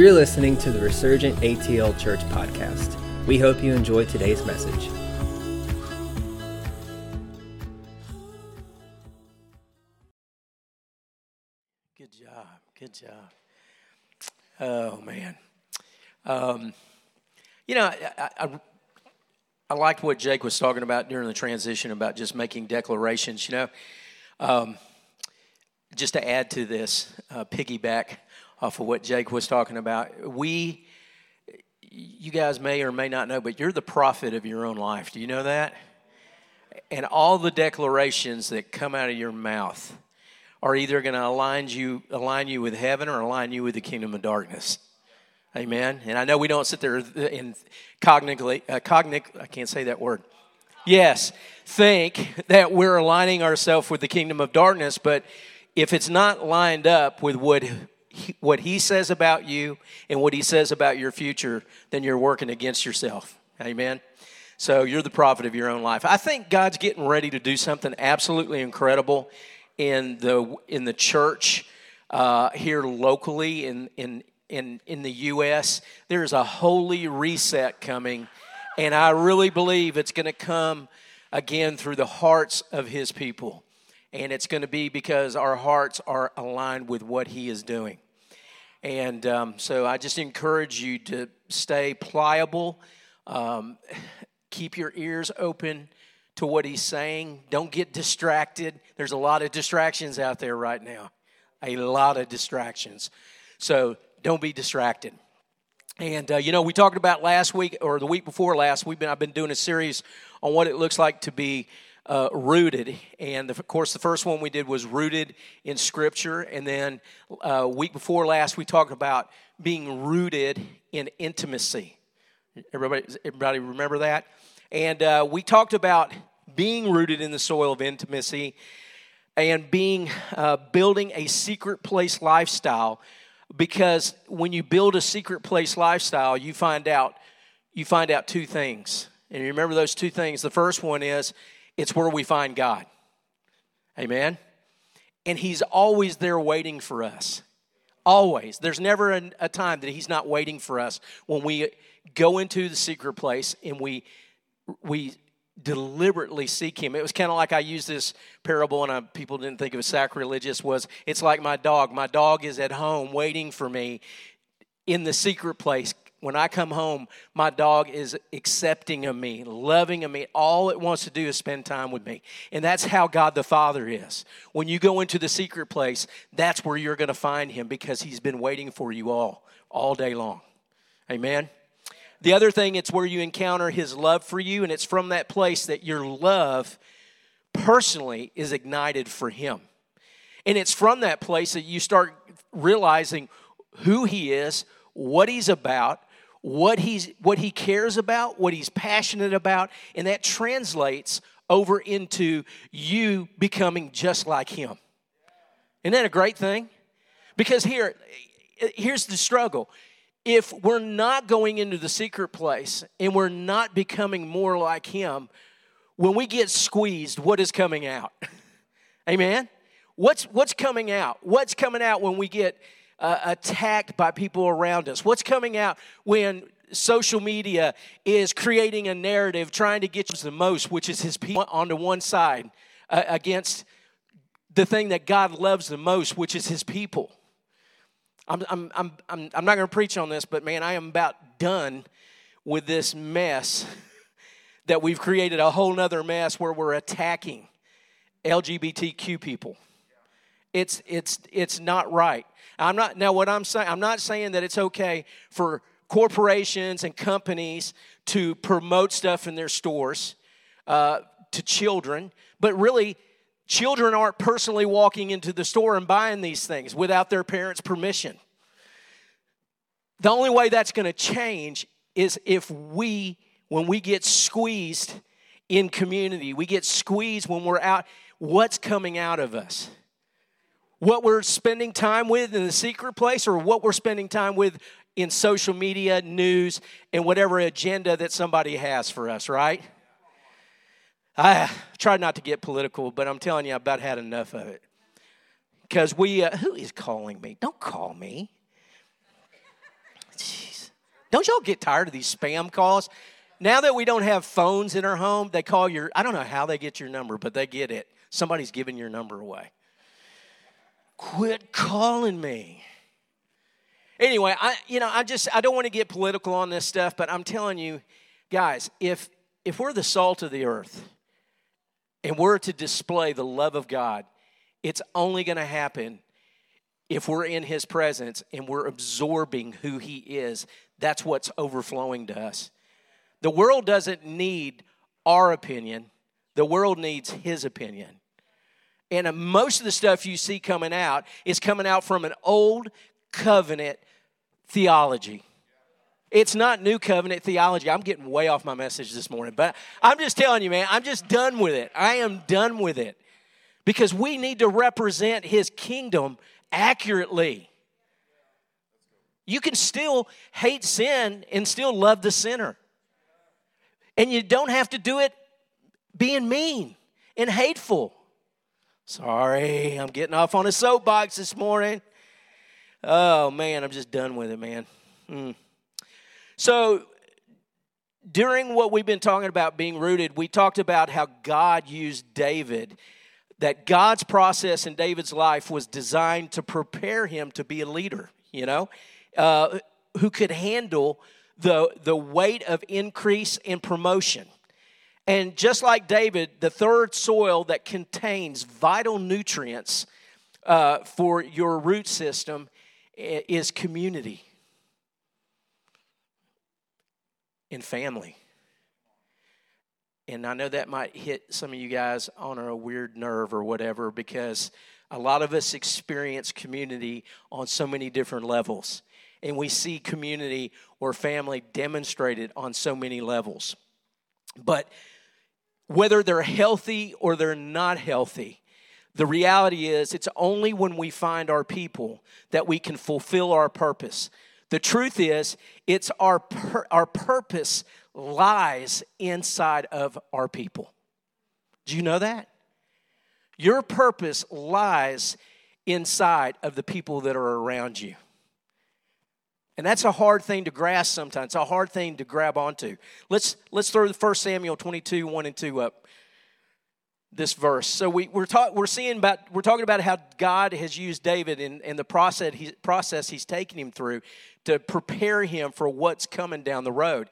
You're listening to the Resurgent ATL Church podcast. We hope you enjoy today's message. Good job. Good job. Oh, man. Um, you know, I, I, I liked what Jake was talking about during the transition about just making declarations. You know, um, just to add to this, uh, piggyback off of what Jake was talking about, we, you guys may or may not know, but you're the prophet of your own life. Do you know that? And all the declarations that come out of your mouth are either going to align you, align you with heaven or align you with the kingdom of darkness. Amen. And I know we don't sit there and cognitively, uh, cognic, I can't say that word. Yes, think that we're aligning ourselves with the kingdom of darkness, but if it's not lined up with what what he says about you and what he says about your future, then you're working against yourself. Amen. So you're the prophet of your own life. I think God's getting ready to do something absolutely incredible in the in the church uh, here locally in in in in the U.S. There's a holy reset coming, and I really believe it's going to come again through the hearts of His people, and it's going to be because our hearts are aligned with what He is doing. And um, so I just encourage you to stay pliable, um, keep your ears open to what he's saying. Don't get distracted. There's a lot of distractions out there right now, a lot of distractions. So don't be distracted. And uh, you know, we talked about last week or the week before last. We've been I've been doing a series on what it looks like to be uh, rooted. And of course, the first one we did was rooted in Scripture. And then uh, week before last, we talked about being rooted in intimacy. Everybody, everybody remember that? And uh, we talked about being rooted in the soil of intimacy and being uh, building a secret place lifestyle because when you build a secret place lifestyle you find out you find out two things and you remember those two things the first one is it's where we find god amen and he's always there waiting for us always there's never a, a time that he's not waiting for us when we go into the secret place and we we deliberately seek him. It was kind of like I used this parable and I, people didn't think it was sacrilegious was it's like my dog. My dog is at home waiting for me in the secret place. When I come home, my dog is accepting of me, loving of me. All it wants to do is spend time with me. And that's how God the Father is. When you go into the secret place, that's where you're going to find him because he's been waiting for you all, all day long. Amen. The other thing, it's where you encounter his love for you, and it's from that place that your love personally is ignited for him. And it's from that place that you start realizing who he is, what he's about, what he's what he cares about, what he's passionate about, and that translates over into you becoming just like him. Isn't that a great thing? Because here here's the struggle if we're not going into the secret place and we're not becoming more like Him, when we get squeezed, what is coming out? Amen? What's, what's coming out? What's coming out when we get uh, attacked by people around us? What's coming out when social media is creating a narrative trying to get us the most, which is His people, onto one side uh, against the thing that God loves the most, which is His people? I'm, I'm, I'm, I'm, I'm not going to preach on this, but man, I am about done with this mess that we've created a whole nother mess where we're attacking LGBTQ people. It's, it's, it's not right. I'm not, now what I'm saying, I'm not saying that it's okay for corporations and companies to promote stuff in their stores uh, to children, but really, Children aren't personally walking into the store and buying these things without their parents' permission. The only way that's going to change is if we, when we get squeezed in community, we get squeezed when we're out, what's coming out of us? What we're spending time with in the secret place or what we're spending time with in social media, news, and whatever agenda that somebody has for us, right? I tried not to get political, but I'm telling you, I about had enough of it. Because we, uh, who is calling me? Don't call me. Jeez. Don't y'all get tired of these spam calls? Now that we don't have phones in our home, they call your, I don't know how they get your number, but they get it. Somebody's giving your number away. Quit calling me. Anyway, I you know, I just I don't want to get political on this stuff, but I'm telling you, guys, if if we're the salt of the earth and we're to display the love of God, it's only going to happen if we're in his presence and we're absorbing who he is. That's what's overflowing to us. The world doesn't need our opinion, the world needs his opinion. And uh, most of the stuff you see coming out is coming out from an old covenant theology. It's not new covenant theology. I'm getting way off my message this morning, but I'm just telling you, man, I'm just done with it. I am done with it because we need to represent his kingdom accurately. You can still hate sin and still love the sinner. And you don't have to do it being mean and hateful. Sorry, I'm getting off on a soapbox this morning. Oh man, I'm just done with it, man. Mm. So, during what we've been talking about being rooted, we talked about how God used David, that God's process in David's life was designed to prepare him to be a leader, you know, uh, who could handle the, the weight of increase and promotion. And just like David, the third soil that contains vital nutrients uh, for your root system is community and family. And I know that might hit some of you guys on a weird nerve or whatever because a lot of us experience community on so many different levels. And we see community or family demonstrated on so many levels. But whether they're healthy or they're not healthy. The reality is, it's only when we find our people that we can fulfill our purpose. The truth is, it's our, pur- our purpose lies inside of our people. Do you know that? Your purpose lies inside of the people that are around you. And that's a hard thing to grasp sometimes. It's a hard thing to grab onto. Let's, let's throw the 1 Samuel 22, 1 and 2 up. This verse. So we, we're, talk, we're seeing about, we're talking about how God has used David in, in the process, he, process he's taken him through to prepare him for what's coming down the road.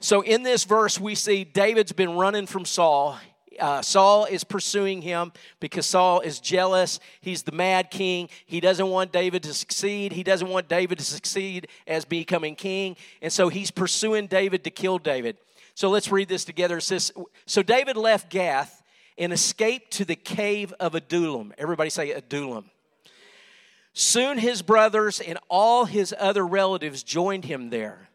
So in this verse, we see David's been running from Saul uh, Saul is pursuing him because Saul is jealous. He's the mad king. He doesn't want David to succeed. He doesn't want David to succeed as becoming king. And so he's pursuing David to kill David. So let's read this together. It says, So David left Gath and escaped to the cave of Adullam. Everybody say Adullam. Soon his brothers and all his other relatives joined him there.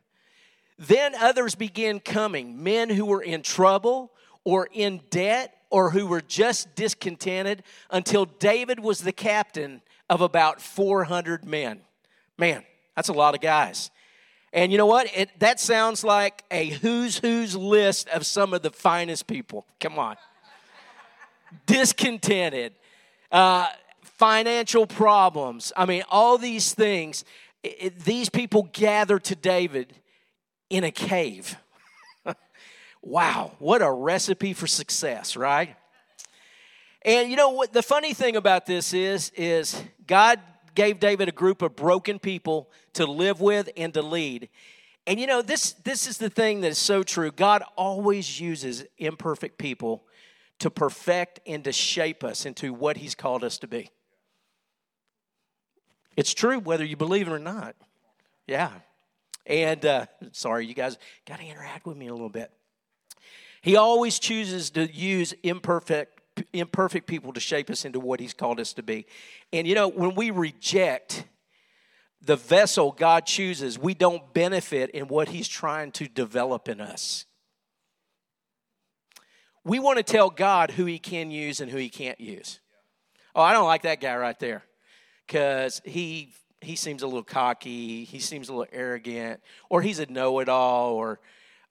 Then others began coming, men who were in trouble or in debt or who were just discontented until David was the captain of about 400 men. Man, that's a lot of guys. And you know what? It, that sounds like a who's who's list of some of the finest people. Come on. Discontented, uh, financial problems. I mean, all these things. It, these people gathered to David in a cave. Wow, what a recipe for success, right? And you know what the funny thing about this is is God gave David a group of broken people to live with and to lead. And you know this this is the thing that is so true. God always uses imperfect people to perfect and to shape us into what he's called us to be. It's true whether you believe it or not. Yeah. And uh, sorry, you guys got to interact with me a little bit. He always chooses to use imperfect imperfect people to shape us into what he's called us to be. And you know, when we reject the vessel God chooses, we don't benefit in what he's trying to develop in us. We want to tell God who he can use and who he can't use. Oh, I don't like that guy right there because he he seems a little cocky, he seems a little arrogant, or he's a know-it-all, or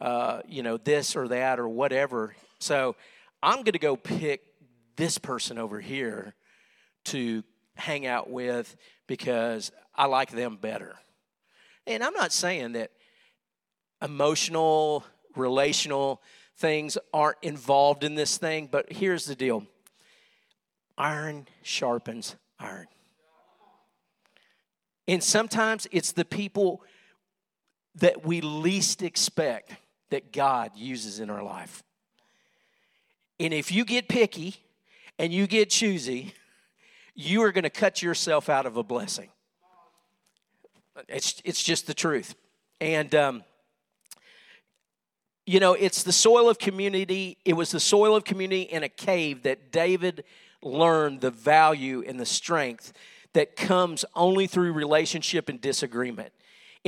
uh, you know, this or that or whatever. So I'm going to go pick this person over here to hang out with because I like them better. And I'm not saying that emotional, relational things aren't involved in this thing, but here's the deal iron sharpens iron. And sometimes it's the people that we least expect that God uses in our life. And if you get picky and you get choosy, you are going to cut yourself out of a blessing. It's, it's just the truth. And, um, you know, it's the soil of community. It was the soil of community in a cave that David learned the value and the strength that comes only through relationship and disagreement.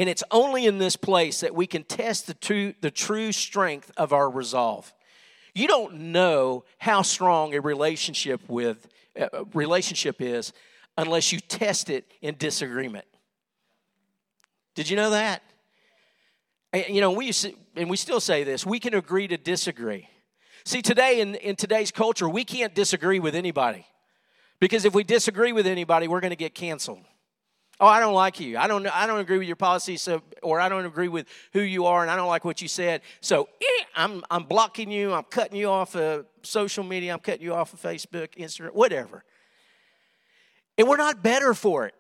And it's only in this place that we can test the true, the true strength of our resolve. You don't know how strong a relationship with uh, relationship is unless you test it in disagreement. Did you know that? You know, we used to, and we still say this we can agree to disagree. See, today in, in today's culture, we can't disagree with anybody. Because if we disagree with anybody, we're going to get canceled. Oh, I don't like you. I don't, I don't agree with your policy, so, or I don't agree with who you are, and I don't like what you said. So eh, I'm, I'm blocking you. I'm cutting you off of social media. I'm cutting you off of Facebook, Instagram, whatever. And we're not better for it.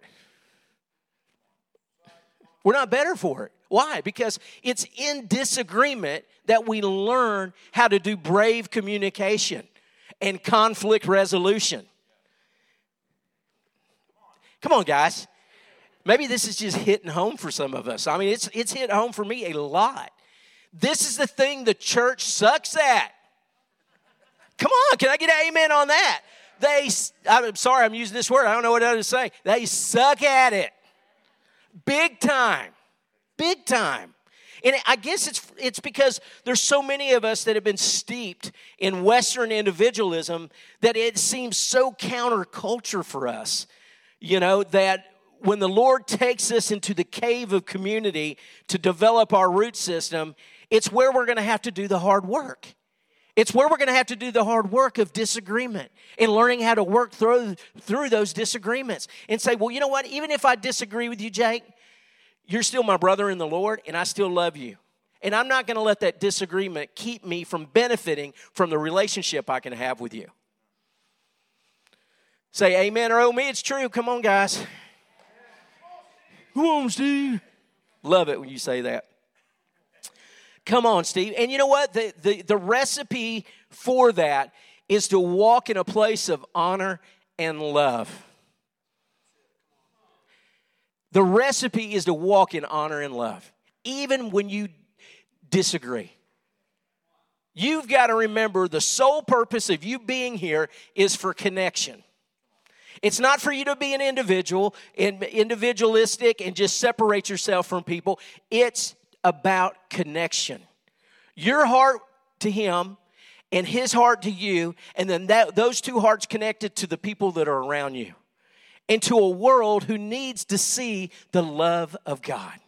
We're not better for it. Why? Because it's in disagreement that we learn how to do brave communication and conflict resolution. Come on, guys. Maybe this is just hitting home for some of us. I mean, it's, it's hit home for me a lot. This is the thing the church sucks at. Come on, can I get an amen on that? They, I'm sorry, I'm using this word. I don't know what else to say. They suck at it. Big time. Big time. And I guess it's, it's because there's so many of us that have been steeped in Western individualism that it seems so counterculture for us, you know, that when the Lord takes us into the cave of community to develop our root system, it's where we're going to have to do the hard work. It's where we're going to have to do the hard work of disagreement and learning how to work through, through those disagreements and say, well, you know what? Even if I disagree with you, Jake, you're still my brother in the Lord and I still love you. And I'm not going to let that disagreement keep me from benefiting from the relationship I can have with you. Say amen or oh me, it's true. Come on, guys. Come on, Steve. Love it when you say that. Come on, Steve. And you know what? The, the, the recipe for that is to walk in a place of honor and love. The recipe is to walk in honor and love, even when you disagree. You've got to remember the sole purpose of you being here is for connection. It's not for you to be an individual and individualistic and just separate yourself from people. It's about connection. Your heart to him and his heart to you, and then that, those two hearts connected to the people that are around you, and to a world who needs to see the love of God.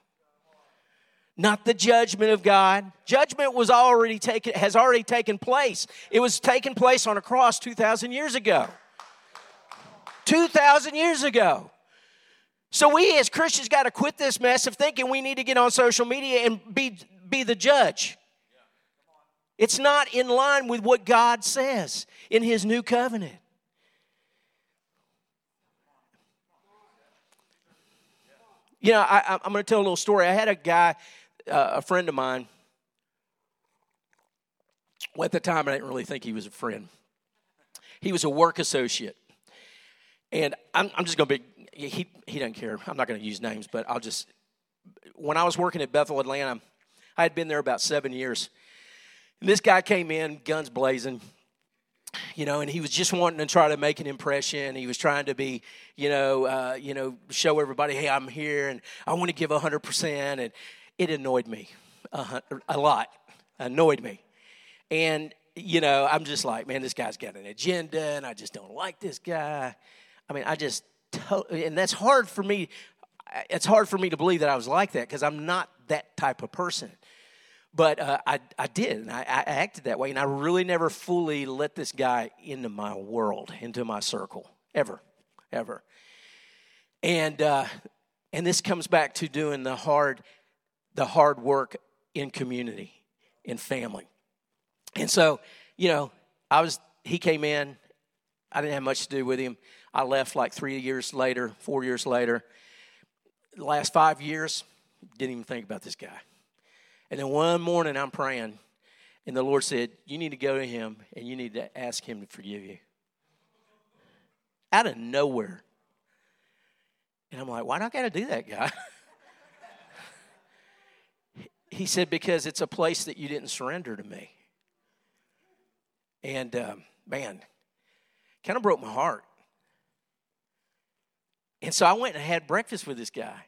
Not the judgment of God. Judgment was already taken, has already taken place. It was taken place on a cross 2,000 years ago. 2,000 years ago. So we as Christians got to quit this mess of thinking we need to get on social media and be, be the judge. It's not in line with what God says in His new covenant. You know, I, am going to tell a little story. I had a guy, uh, a friend of mine. Well, at the time, I didn't really think he was a friend. He was a work associate. And I'm, I'm just going to be, he, he doesn't care. I'm not going to use names, but I'll just, when I was working at Bethel, Atlanta, I had been there about seven years. And this guy came in, guns blazing, you know, and he was just wanting to try to make an impression. He was trying to be, you know, uh, you know, show everybody, hey, I'm here, and I want to give hundred percent. And it annoyed me a lot, annoyed me, and you know, I'm just like, man, this guy's got an agenda, and I just don't like this guy. I mean, I just, and that's hard for me. It's hard for me to believe that I was like that because I'm not that type of person. But uh, I, I did, and I, I acted that way, and I really never fully let this guy into my world, into my circle, ever, ever. And uh, and this comes back to doing the hard, the hard work in community, in family. And so, you know, I was, he came in, I didn't have much to do with him. I left like three years later, four years later. The last five years, didn't even think about this guy. And then one morning I'm praying, and the Lord said, You need to go to him and you need to ask him to forgive you. Out of nowhere. And I'm like, Why do I got to do that, guy? he said, Because it's a place that you didn't surrender to me. And um, man, kind of broke my heart. And so I went and had breakfast with this guy.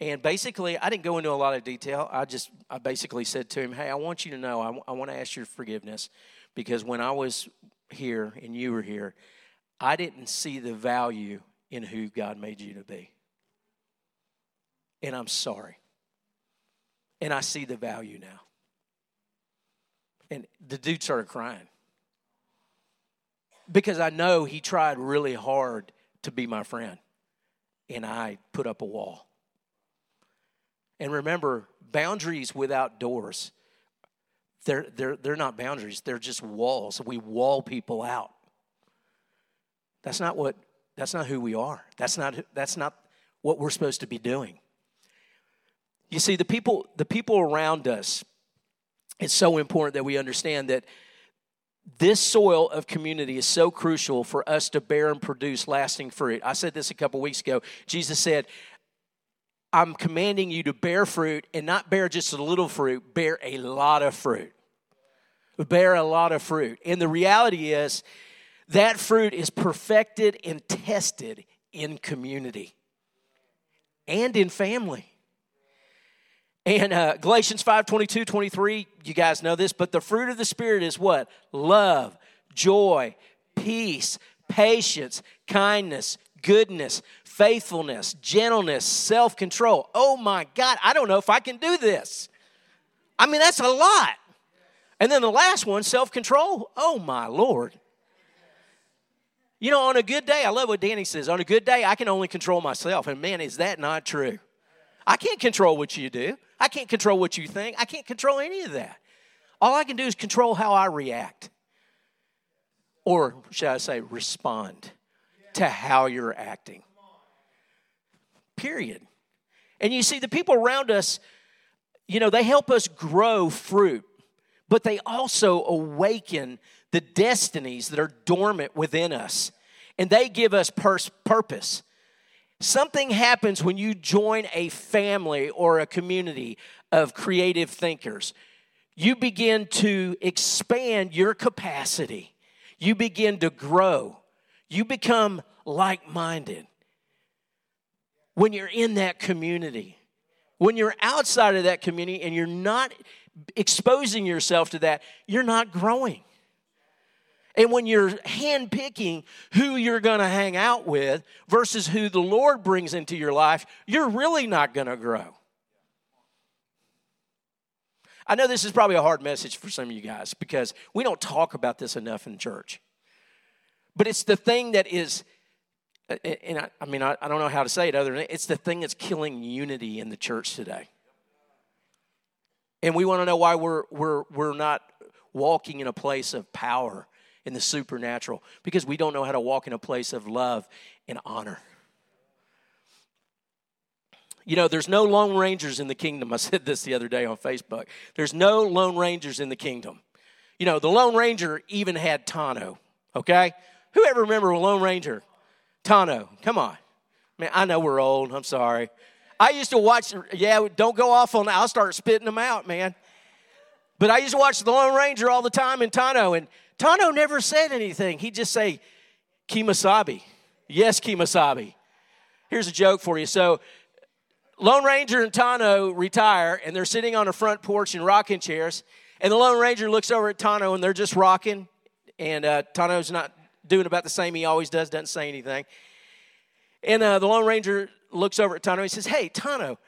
And basically, I didn't go into a lot of detail. I just, I basically said to him, Hey, I want you to know, I, I want to ask your forgiveness because when I was here and you were here, I didn't see the value in who God made you to be. And I'm sorry. And I see the value now. And the dude started crying because I know he tried really hard to be my friend, and I put up a wall. And remember, boundaries without doors, they're, they're, they're not boundaries, they're just walls. We wall people out. That's not what that's not who we are. That's not that's not what we're supposed to be doing. You see, the people the people around us, it's so important that we understand that this soil of community is so crucial for us to bear and produce lasting fruit. I said this a couple weeks ago. Jesus said, I'm commanding you to bear fruit and not bear just a little fruit, bear a lot of fruit. Bear a lot of fruit. And the reality is that fruit is perfected and tested in community and in family. And uh, Galatians 5 22, 23, you guys know this, but the fruit of the Spirit is what? Love, joy, peace, patience, kindness, goodness, faithfulness, gentleness, self control. Oh my God, I don't know if I can do this. I mean, that's a lot. And then the last one, self control. Oh my Lord. You know, on a good day, I love what Danny says. On a good day, I can only control myself. And man, is that not true? I can't control what you do. I can't control what you think. I can't control any of that. All I can do is control how I react. Or should I say, respond to how you're acting. Period. And you see, the people around us, you know, they help us grow fruit, but they also awaken the destinies that are dormant within us. And they give us pers- purpose. Something happens when you join a family or a community of creative thinkers. You begin to expand your capacity, you begin to grow, you become like minded. When you're in that community, when you're outside of that community and you're not exposing yourself to that, you're not growing. And when you're handpicking who you're going to hang out with versus who the Lord brings into your life, you're really not going to grow. I know this is probably a hard message for some of you guys because we don't talk about this enough in church. But it's the thing that is, and I, I mean, I, I don't know how to say it other than it's the thing that's killing unity in the church today. And we want to know why we're, we're, we're not walking in a place of power in the supernatural because we don't know how to walk in a place of love and honor. You know, there's no lone rangers in the kingdom. I said this the other day on Facebook. There's no lone rangers in the kingdom. You know, the Lone Ranger even had Tonto, okay? Who ever remember a Lone Ranger? Tonto, come on. Man, I know we're old. I'm sorry. I used to watch, yeah, don't go off on that. I'll start spitting them out, man. But I used to watch the Lone Ranger all the time in Tonto, and Tonto never said anything. He'd just say, Kemosabe. Yes, Kemosabe. Here's a joke for you. So, Lone Ranger and Tonto retire, and they're sitting on a front porch in rocking chairs. And the Lone Ranger looks over at Tonto, and they're just rocking. And uh, Tonto's not doing about the same he always does, doesn't say anything. And uh, the Lone Ranger looks over at Tonto. He says, Hey, Tonto,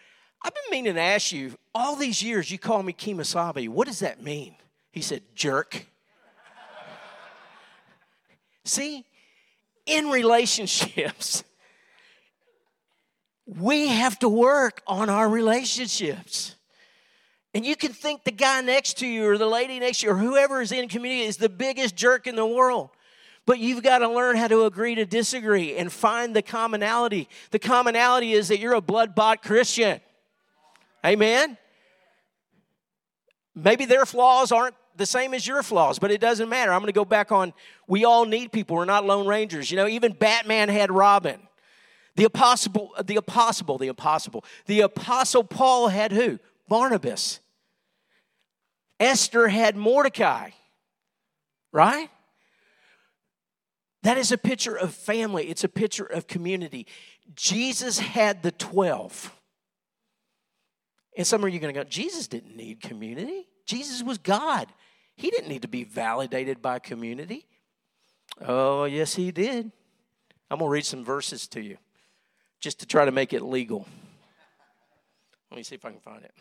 I've been meaning to ask you, all these years you call me Kemosabe. What does that mean? He said, Jerk. See, in relationships, we have to work on our relationships. And you can think the guy next to you or the lady next to you or whoever is in community is the biggest jerk in the world. But you've got to learn how to agree to disagree and find the commonality. The commonality is that you're a blood bought Christian. Amen? Maybe their flaws aren't the same as your flaws, but it doesn't matter. I'm going to go back on we all need people. We're not lone rangers. You know, even Batman had Robin. The apostle, the apostle, the apostle, the apostle Paul had who? Barnabas. Esther had Mordecai. Right? That is a picture of family, it's a picture of community. Jesus had the 12. And some of you are going to go, Jesus didn't need community. Jesus was God. He didn't need to be validated by community. Oh, yes, he did. I'm going to read some verses to you just to try to make it legal. Let me see if I can find it.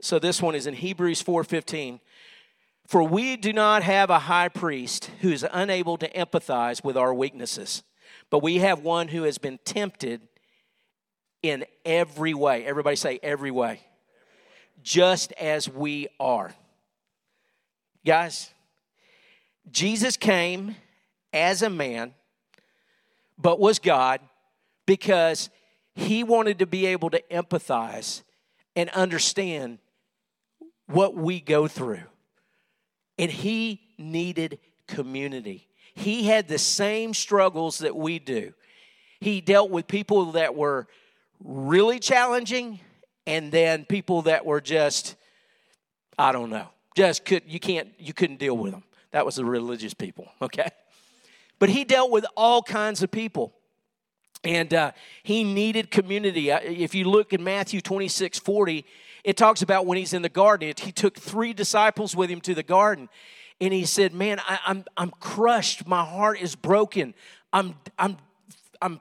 So this one is in Hebrews 4:15. For we do not have a high priest who is unable to empathize with our weaknesses, but we have one who has been tempted in every way. Everybody say every way just as we are. Guys, Jesus came as a man, but was God because he wanted to be able to empathize and understand what we go through. And he needed community. He had the same struggles that we do. He dealt with people that were really challenging and then people that were just I don't know, just could you can't you couldn't deal with them. That was the religious people, okay? But he dealt with all kinds of people. And uh, he needed community. Uh, if you look in Matthew 26 40, it talks about when he's in the garden. He took three disciples with him to the garden. And he said, Man, I, I'm, I'm crushed. My heart is broken. I'm, I'm, I'm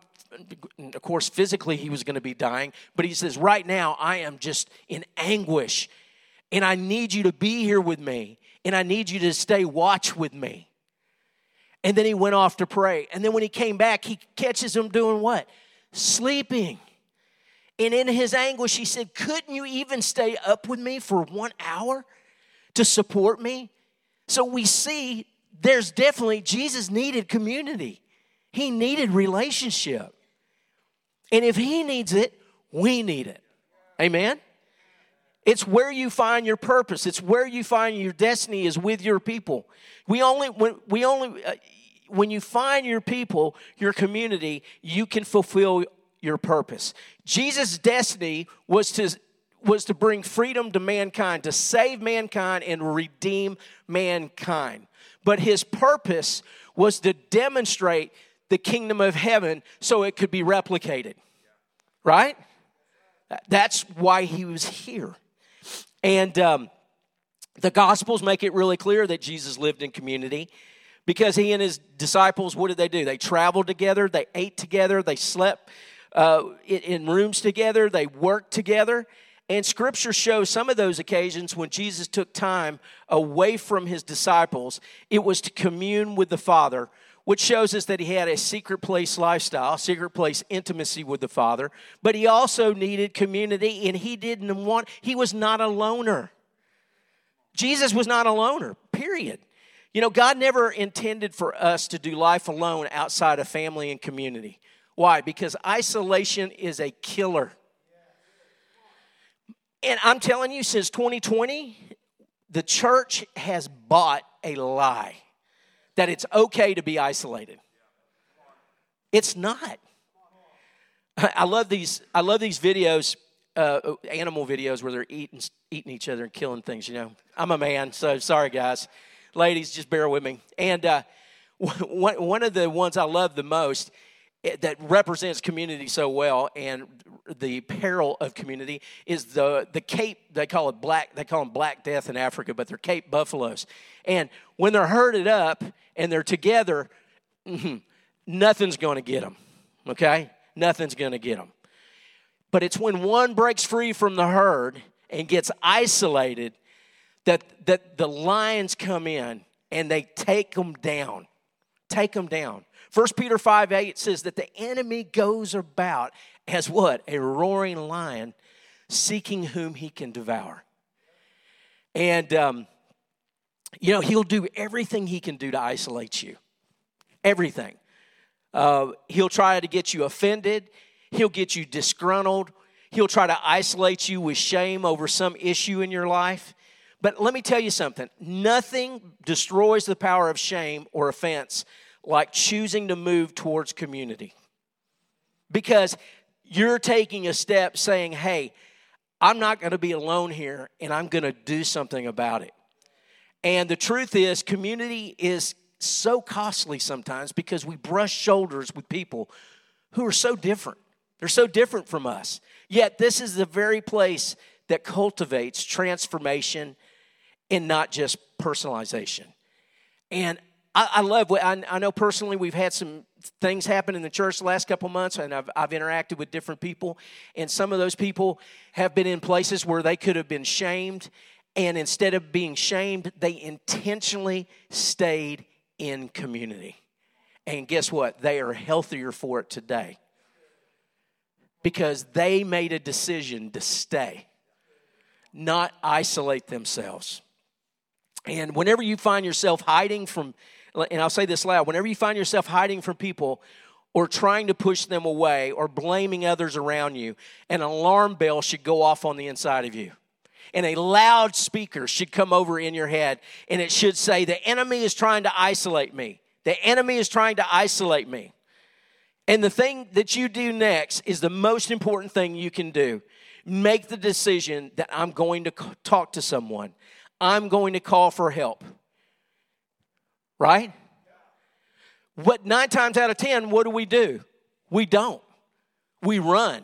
of course, physically he was going to be dying, but he says, Right now I am just in anguish, and I need you to be here with me, and I need you to stay watch with me. And then he went off to pray. And then when he came back, he catches him doing what? Sleeping. And in his anguish, he said, Couldn't you even stay up with me for one hour to support me? So we see there's definitely, Jesus needed community, he needed relationship. And if He needs it, we need it. Amen? It's where you find your purpose. It's where you find your destiny is with your people. We only when we only uh, when you find your people, your community, you can fulfill your purpose. Jesus' destiny was to was to bring freedom to mankind, to save mankind and redeem mankind. But his purpose was to demonstrate the kingdom of heaven so it could be replicated. Right? That's why he was here. And um, the Gospels make it really clear that Jesus lived in community because he and his disciples, what did they do? They traveled together, they ate together, they slept uh, in rooms together, they worked together. And scripture shows some of those occasions when Jesus took time away from his disciples, it was to commune with the Father which shows us that he had a secret place lifestyle, secret place intimacy with the Father, but he also needed community and he didn't want, he was not a loner. Jesus was not a loner, period. You know, God never intended for us to do life alone outside of family and community. Why? Because isolation is a killer. And I'm telling you, since 2020, the church has bought a lie that it's okay to be isolated. It's not. I love these. I love these videos, uh, animal videos where they're eating eating each other and killing things. You know, I'm a man, so sorry guys, ladies, just bear with me. And uh, one one of the ones I love the most eh, that represents community so well and the peril of community is the the cape they call it black they call them black death in africa but they're cape buffaloes and when they're herded up and they're together, mm-hmm, nothing's going to get them. Okay? Nothing's going to get them. But it's when one breaks free from the herd and gets isolated that, that the lions come in and they take them down. Take them down. 1 Peter 5 8 says that the enemy goes about as what? A roaring lion, seeking whom he can devour. And, um, you know, he'll do everything he can do to isolate you. Everything. Uh, he'll try to get you offended, he'll get you disgruntled, he'll try to isolate you with shame over some issue in your life. But let me tell you something nothing destroys the power of shame or offense like choosing to move towards community. Because you're taking a step saying, hey, I'm not going to be alone here and I'm going to do something about it. And the truth is, community is so costly sometimes because we brush shoulders with people who are so different. They're so different from us. Yet, this is the very place that cultivates transformation and not just personalization. And I, I love what I, I, know personally, we've had some things happen in the church the last couple months, and I've, I've interacted with different people. And some of those people have been in places where they could have been shamed. And instead of being shamed, they intentionally stayed in community. And guess what? They are healthier for it today because they made a decision to stay, not isolate themselves. And whenever you find yourself hiding from, and I'll say this loud, whenever you find yourself hiding from people or trying to push them away or blaming others around you, an alarm bell should go off on the inside of you. And a loudspeaker should come over in your head and it should say, The enemy is trying to isolate me. The enemy is trying to isolate me. And the thing that you do next is the most important thing you can do. Make the decision that I'm going to talk to someone, I'm going to call for help. Right? What nine times out of ten, what do we do? We don't. We run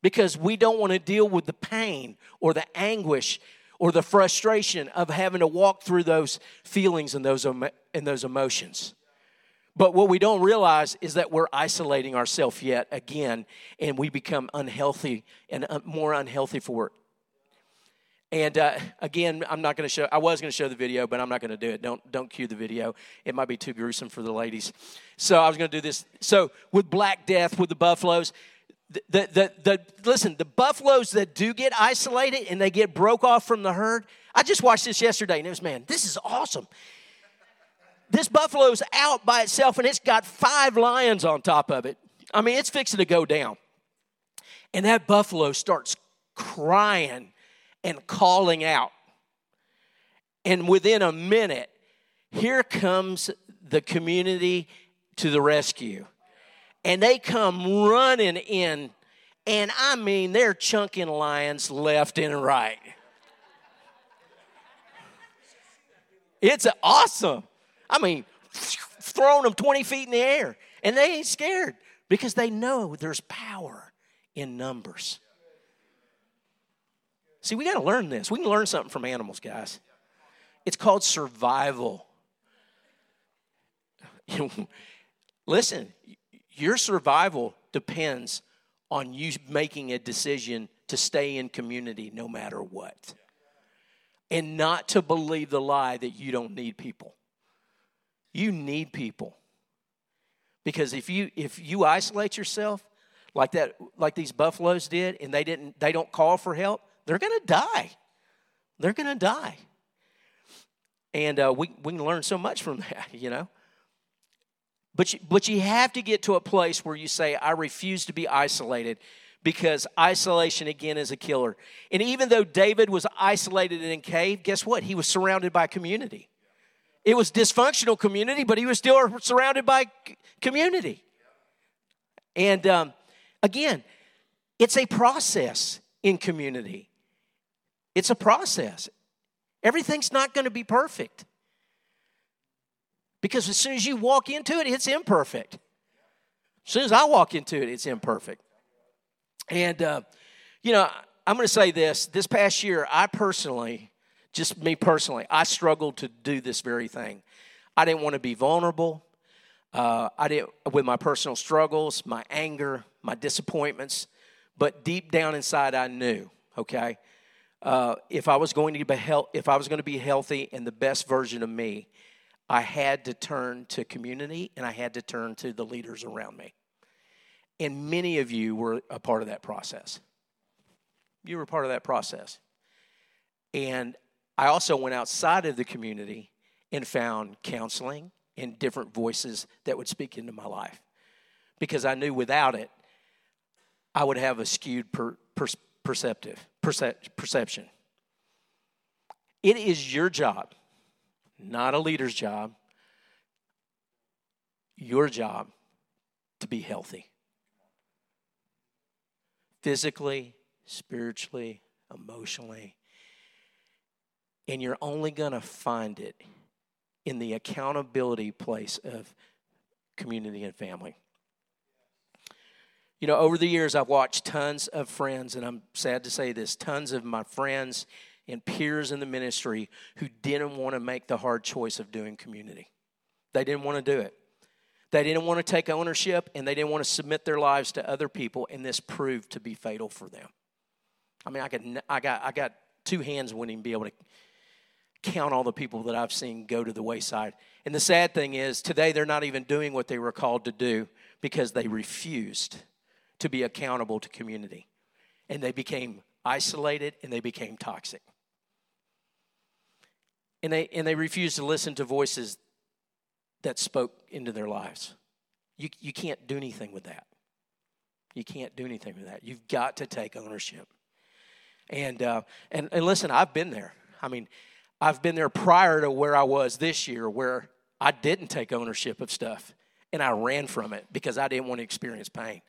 because we don't want to deal with the pain or the anguish or the frustration of having to walk through those feelings and those, and those emotions. But what we don't realize is that we're isolating ourselves yet again, and we become unhealthy and more unhealthy for it. And uh, again, I'm not going to show. I was going to show the video, but I'm not going to do it. Don't don't cue the video. It might be too gruesome for the ladies. So I was going to do this. So with Black Death, with the buffaloes, the, the, the, listen, the buffaloes that do get isolated and they get broke off from the herd, I just watched this yesterday and it was, man, this is awesome. This buffalo's out by itself and it's got five lions on top of it. I mean, it's fixing to go down. And that buffalo starts crying and calling out. And within a minute, here comes the community to the rescue and they come running in, and I mean, they're chunking lions left and right. It's awesome. I mean, throwing them 20 feet in the air, and they ain't scared because they know there's power in numbers. See, we got to learn this. We can learn something from animals, guys. It's called survival. Listen, your survival depends on you making a decision to stay in community no matter what. And not to believe the lie that you don't need people. You need people. Because if you if you isolate yourself like that like these buffaloes did and they didn't they don't call for help, they're going to die. They're going to die. And uh, we, we can learn so much from that, you know. But you, but you have to get to a place where you say, I refuse to be isolated because isolation again is a killer. And even though David was isolated in a cave, guess what? He was surrounded by community. It was dysfunctional community, but he was still surrounded by community. And um, again, it's a process in community. It's a process. Everything's not going to be perfect. Because as soon as you walk into it, it's imperfect. As soon as I walk into it, it's imperfect. And, uh, you know, I'm going to say this. This past year, I personally, just me personally, I struggled to do this very thing. I didn't want to be vulnerable. Uh, I didn't, with my personal struggles, my anger, my disappointments. But deep down inside, I knew, okay, uh, if I was going to be if I was going to be healthy and the best version of me, I had to turn to community and I had to turn to the leaders around me. And many of you were a part of that process. You were part of that process. And I also went outside of the community and found counseling and different voices that would speak into my life because I knew without it, I would have a skewed per, per, perceptive percep, perception. It is your job, not a leader's job, your job to be healthy. Physically, spiritually, emotionally. And you're only going to find it in the accountability place of community and family. You know, over the years, I've watched tons of friends, and I'm sad to say this tons of my friends and peers in the ministry who didn't want to make the hard choice of doing community. They didn't want to do it. They didn't want to take ownership and they didn't want to submit their lives to other people, and this proved to be fatal for them. I mean, I, could, I, got, I got two hands wouldn't even be able to count all the people that I've seen go to the wayside. And the sad thing is, today they're not even doing what they were called to do because they refused to be accountable to community. And they became isolated and they became toxic. And they, and they refused to listen to voices that spoke into their lives. You, you can't do anything with that. You can't do anything with that. You've got to take ownership. And, uh, and, and listen, I've been there. I mean, I've been there prior to where I was this year, where I didn't take ownership of stuff and I ran from it because I didn't want to experience pain.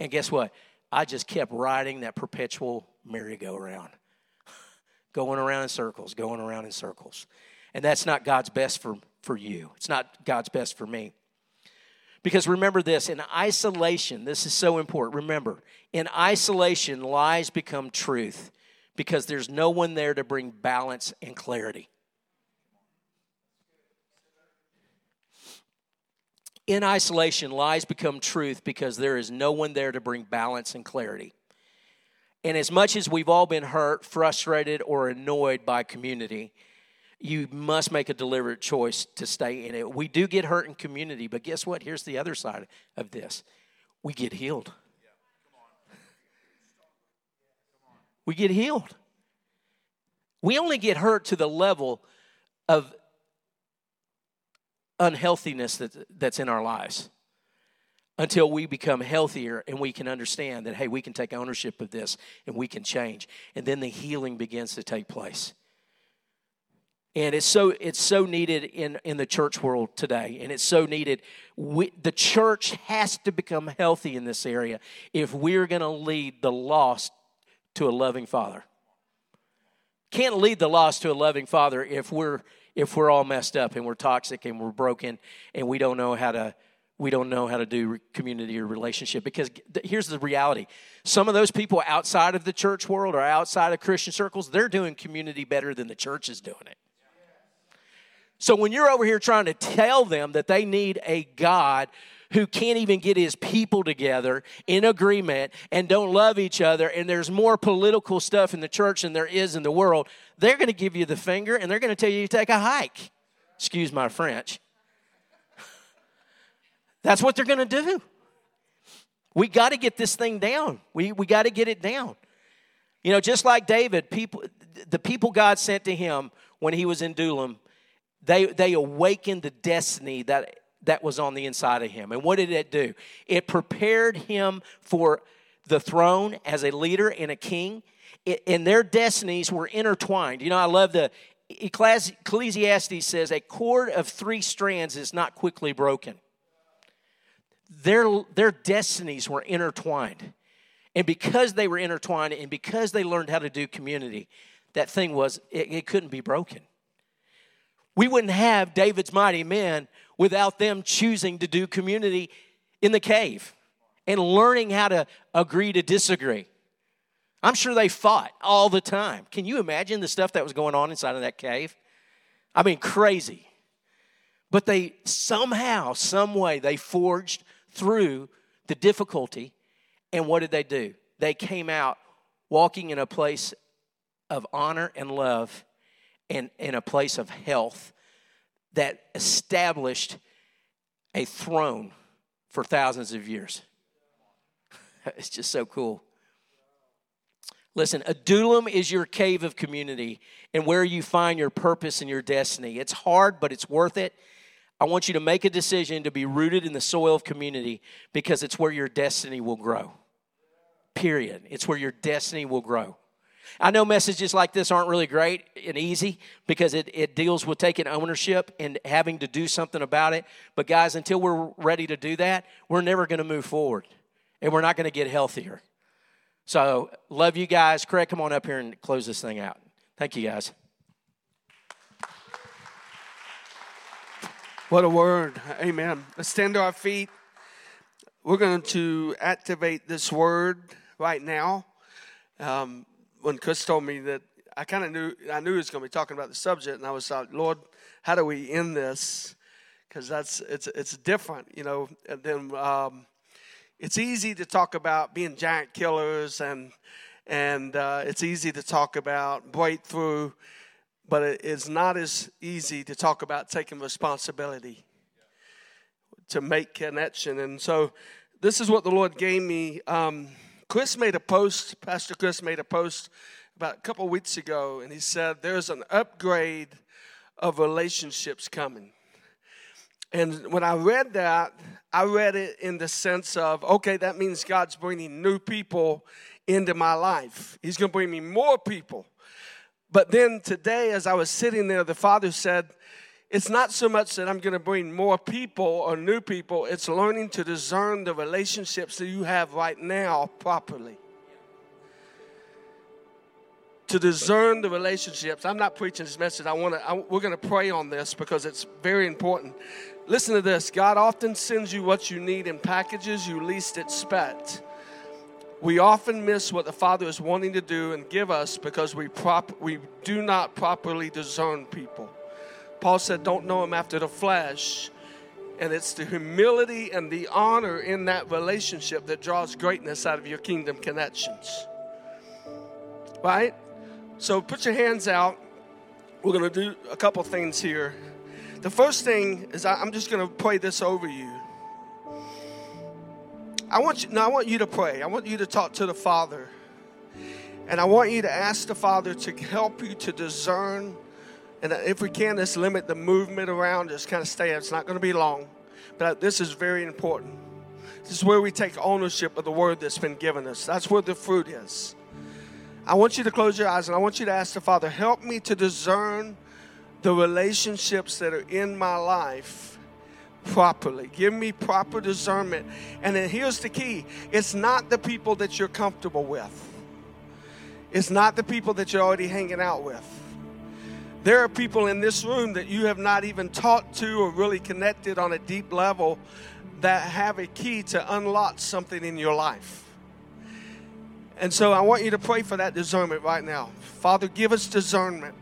And guess what? I just kept riding that perpetual merry-go-round, going around in circles, going around in circles. And that's not God's best for, for you. It's not God's best for me. Because remember this in isolation, this is so important. Remember, in isolation, lies become truth because there's no one there to bring balance and clarity. In isolation, lies become truth because there is no one there to bring balance and clarity. And as much as we've all been hurt, frustrated, or annoyed by community, you must make a deliberate choice to stay in it. We do get hurt in community, but guess what? Here's the other side of this we get healed. We get healed. We only get hurt to the level of unhealthiness that, that's in our lives until we become healthier and we can understand that, hey, we can take ownership of this and we can change. And then the healing begins to take place. And it's so it's so needed in in the church world today. And it's so needed. We, the church has to become healthy in this area if we're going to lead the lost to a loving father. Can't lead the lost to a loving father if we're if we're all messed up and we're toxic and we're broken and we don't know how to we don't know how to do community or relationship. Because here's the reality. Some of those people outside of the church world or outside of christian circles they're doing community better than the church is doing it. So when you're over here trying to tell them that they need a God who can't even get his people together in agreement and don't love each other, and there's more political stuff in the church than there is in the world, they're going to give you the finger and they're going to tell you to take a hike. Excuse my French. That's what they're going to do. We got to get this thing down. We, we got to get it down. You know, just like David, people, the people God sent to him when he was in Adullam they, they awakened the destiny that, that was on the inside of him. And what did it do? It prepared him for the throne as a leader and a king. It, and their destinies were intertwined. You know, I love the Ecclesiastes says a cord of three strands is not quickly broken. Their, their destinies were intertwined. And because they were intertwined and because they learned how to do community, that thing was, it, it couldn't be broken. We wouldn't have David's mighty men without them choosing to do community in the cave and learning how to agree to disagree. I'm sure they fought all the time. Can you imagine the stuff that was going on inside of that cave? I mean, crazy. But they somehow, some way, they forged through the difficulty. And what did they do? They came out walking in a place of honor and love and in a place of health that established a throne for thousands of years. it's just so cool. Listen, Adullam is your cave of community and where you find your purpose and your destiny. It's hard, but it's worth it. I want you to make a decision to be rooted in the soil of community because it's where your destiny will grow. Period. It's where your destiny will grow. I know messages like this aren't really great and easy because it, it deals with taking ownership and having to do something about it. But, guys, until we're ready to do that, we're never going to move forward and we're not going to get healthier. So, love you guys. Craig, come on up here and close this thing out. Thank you, guys. What a word. Amen. Let's stand to our feet. We're going to activate this word right now. Um, when Chris told me that, I kind of knew I knew he was going to be talking about the subject, and I was like, Lord, how do we end this? Because that's it's it's different, you know. And then um, it's easy to talk about being giant killers, and and uh, it's easy to talk about breakthrough but it, it's not as easy to talk about taking responsibility to make connection. And so this is what the Lord gave me. Um, Chris made a post, Pastor Chris made a post about a couple weeks ago, and he said, There's an upgrade of relationships coming. And when I read that, I read it in the sense of, okay, that means God's bringing new people into my life. He's going to bring me more people. But then today, as I was sitting there, the Father said, It's not so much that I'm going to bring more people or new people, it's learning to discern the relationships that you have right now properly. To discern the relationships. I'm not preaching this message. I want to. we're going to pray on this because it's very important. Listen to this. God often sends you what you need in packages you least expect we often miss what the Father is wanting to do and give us because we, prop, we do not properly discern people. Paul said, Don't know him after the flesh. And it's the humility and the honor in that relationship that draws greatness out of your kingdom connections. Right? So put your hands out. We're going to do a couple things here. The first thing is I'm just going to pray this over you. I want you, now I want you to pray. I want you to talk to the Father. And I want you to ask the Father to help you to discern. And uh, if we can, let's limit the movement around. Just kind of stay. It's not going to be long. But uh, this is very important. This is where we take ownership of the word that's been given us. That's where the fruit is. I want you to close your eyes and I want you to ask the Father, help me to discern the relationships that are in my life properly. Give me proper discernment. And then here's the key it's not the people that you're comfortable with, it's not the people that you're already hanging out with. There are people in this room that you have not even talked to or really connected on a deep level that have a key to unlock something in your life. And so I want you to pray for that discernment right now. Father, give us discernment.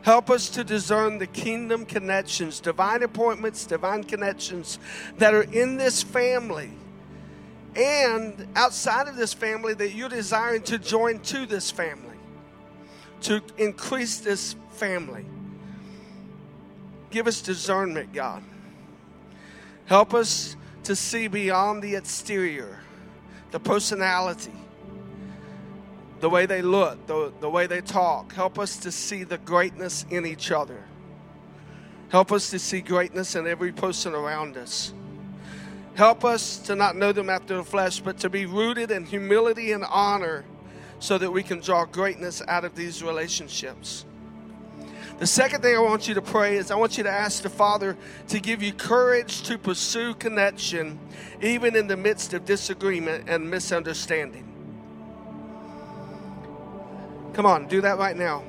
Help us to discern the kingdom connections, divine appointments, divine connections that are in this family and outside of this family that you're desiring to join to this family, to increase this family. Give us discernment, God. Help us to see beyond the exterior, the personality, the way they look, the, the way they talk. Help us to see the greatness in each other. Help us to see greatness in every person around us. Help us to not know them after the flesh, but to be rooted in humility and honor so that we can draw greatness out of these relationships. The second thing I want you to pray is I want you to ask the Father to give you courage to pursue connection, even in the midst of disagreement and misunderstanding. Come on, do that right now.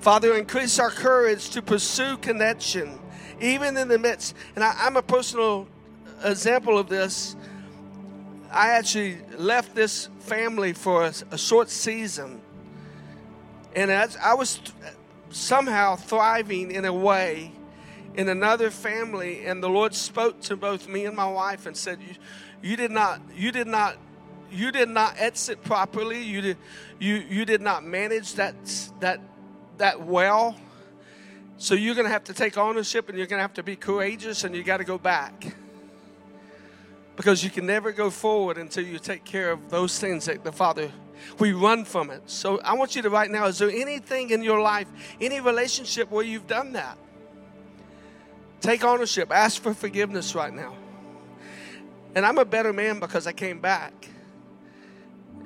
Father, increase our courage to pursue connection, even in the midst. And I, am a personal example of this. I actually left this family for a, a short season. And as I was somehow thriving in a way in another family, and the Lord spoke to both me and my wife and said, You, you did not, you did not you did not exit properly. You did, you, you did not manage that, that, that well. So you're going to have to take ownership and you're going to have to be courageous and you got to go back. Because you can never go forward until you take care of those things that the Father We run from it. So I want you to right now, is there anything in your life, any relationship where you've done that? Take ownership. Ask for forgiveness right now. And I'm a better man because I came back.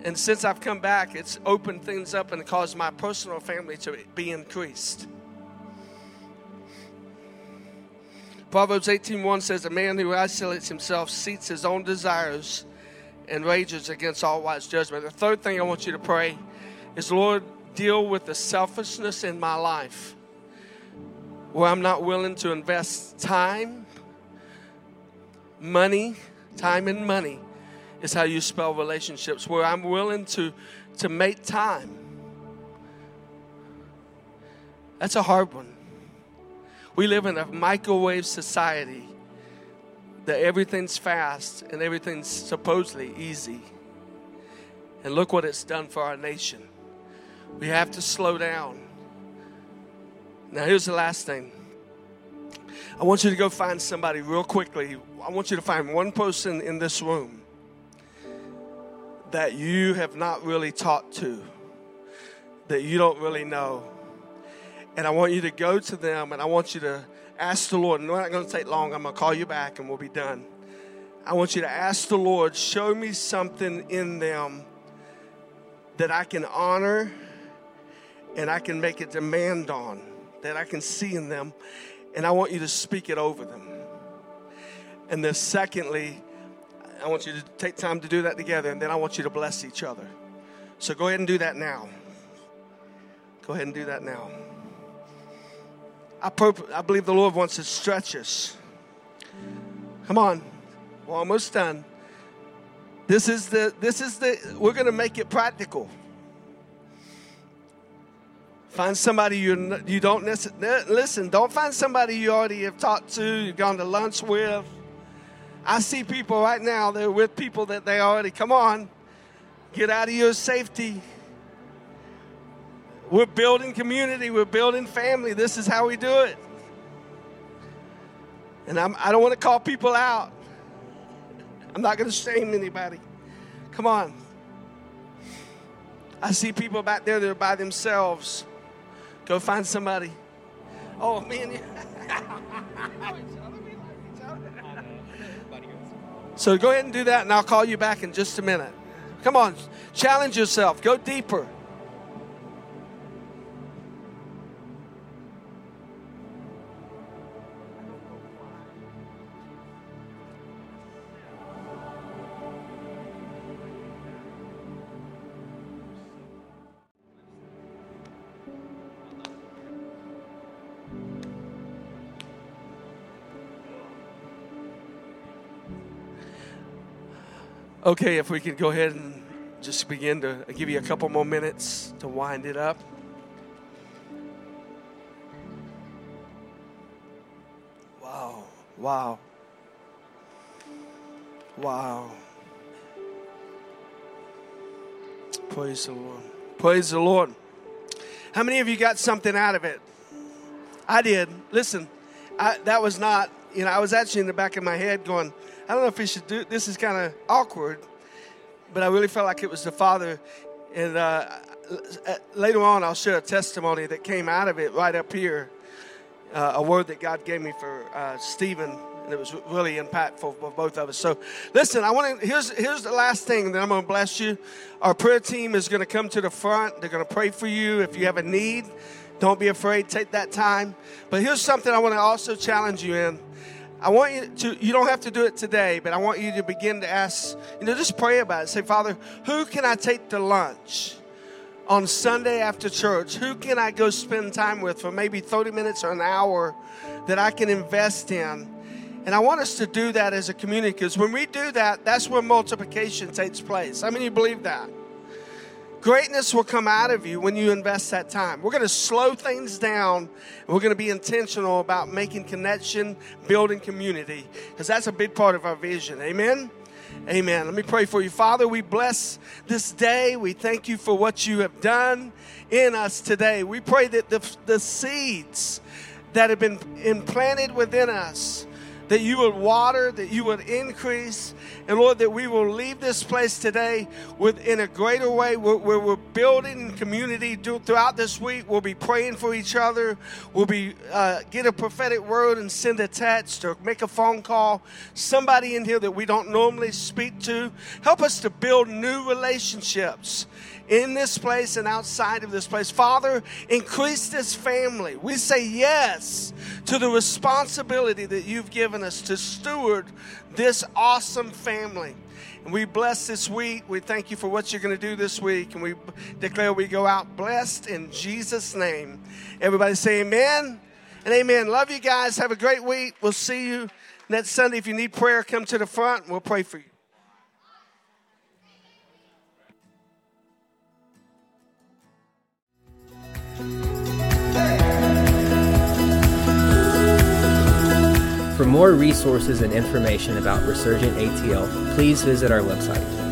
And since I've come back, it's opened things up and caused my personal family to be increased. Proverbs 18:1 says, "A man who isolates himself seeks his own desires and rages against all wise judgment." The third thing I want you to pray is, Lord, deal with the selfishness in my life where I'm not willing to invest time, money, time and money is how you spell relationships, where I'm willing to, to make time. That's a hard one. We live in a microwave society that everything's fast and everything's supposedly easy. And look what it's done for our nation. We have to slow down. Now, here's the last thing. I want you to go find somebody real quickly. I want you to find one person in this room that you have not really talked to, that you don't really know. And I want you to go to them and I want you to ask the Lord. And we're not going to take long. I'm going to call you back and we'll be done. I want you to ask the Lord, show me something in them that I can honor and I can make a demand on, that I can see in them. And I want you to speak it over them. And then, secondly, I want you to take time to do that together, and then I want you to bless each other. So go ahead and do that now. Go ahead and do that now. I, I believe the Lord wants to stretch us. Come on, we're almost done. This is the, this is the, we're going to make it practical. Find somebody you, you don't necessarily, listen, don't find somebody you already have talked to, you've gone to lunch with. I see people right now, they're with people that they already, come on, get out of your safety. We're building community, we're building family. This is how we do it. And I'm, I do not want to call people out. I'm not going to shame anybody. Come on. I see people back there that are by themselves. Go find somebody. Oh, man. So go ahead and do that, and I'll call you back in just a minute. Come on, challenge yourself, go deeper. Okay, if we could go ahead and just begin to give you a couple more minutes to wind it up. Wow, wow, wow. Praise the Lord. Praise the Lord. How many of you got something out of it? I did. Listen, I, that was not, you know, I was actually in the back of my head going, I don't know if we should do this. Is kind of awkward, but I really felt like it was the Father. And uh, later on, I'll share a testimony that came out of it right up here. Uh, a word that God gave me for uh, Stephen, and it was really impactful for both of us. So, listen, I want to. Here's here's the last thing that I'm going to bless you. Our prayer team is going to come to the front. They're going to pray for you if you have a need. Don't be afraid. Take that time. But here's something I want to also challenge you in. I want you to, you don't have to do it today, but I want you to begin to ask, you know, just pray about it. Say, Father, who can I take to lunch on Sunday after church? Who can I go spend time with for maybe 30 minutes or an hour that I can invest in? And I want us to do that as a community because when we do that, that's where multiplication takes place. How many believe that? Greatness will come out of you when you invest that time. We're going to slow things down. We're going to be intentional about making connection, building community, because that's a big part of our vision. Amen? Amen. Let me pray for you. Father, we bless this day. We thank you for what you have done in us today. We pray that the, the seeds that have been implanted within us that you would water, that you would increase, and Lord, that we will leave this place today with in a greater way where, where we're building community throughout this week. We'll be praying for each other. We'll be uh, get a prophetic word and send a text or make a phone call. Somebody in here that we don't normally speak to. Help us to build new relationships in this place and outside of this place. Father, increase this family. We say yes to the responsibility that you've given us to steward this awesome family. And we bless this week. We thank you for what you're going to do this week. And we declare we go out blessed in Jesus' name. Everybody say amen and amen. Love you guys. Have a great week. We'll see you next Sunday. If you need prayer, come to the front and we'll pray for you. For more resources and information about Resurgent ATL, please visit our website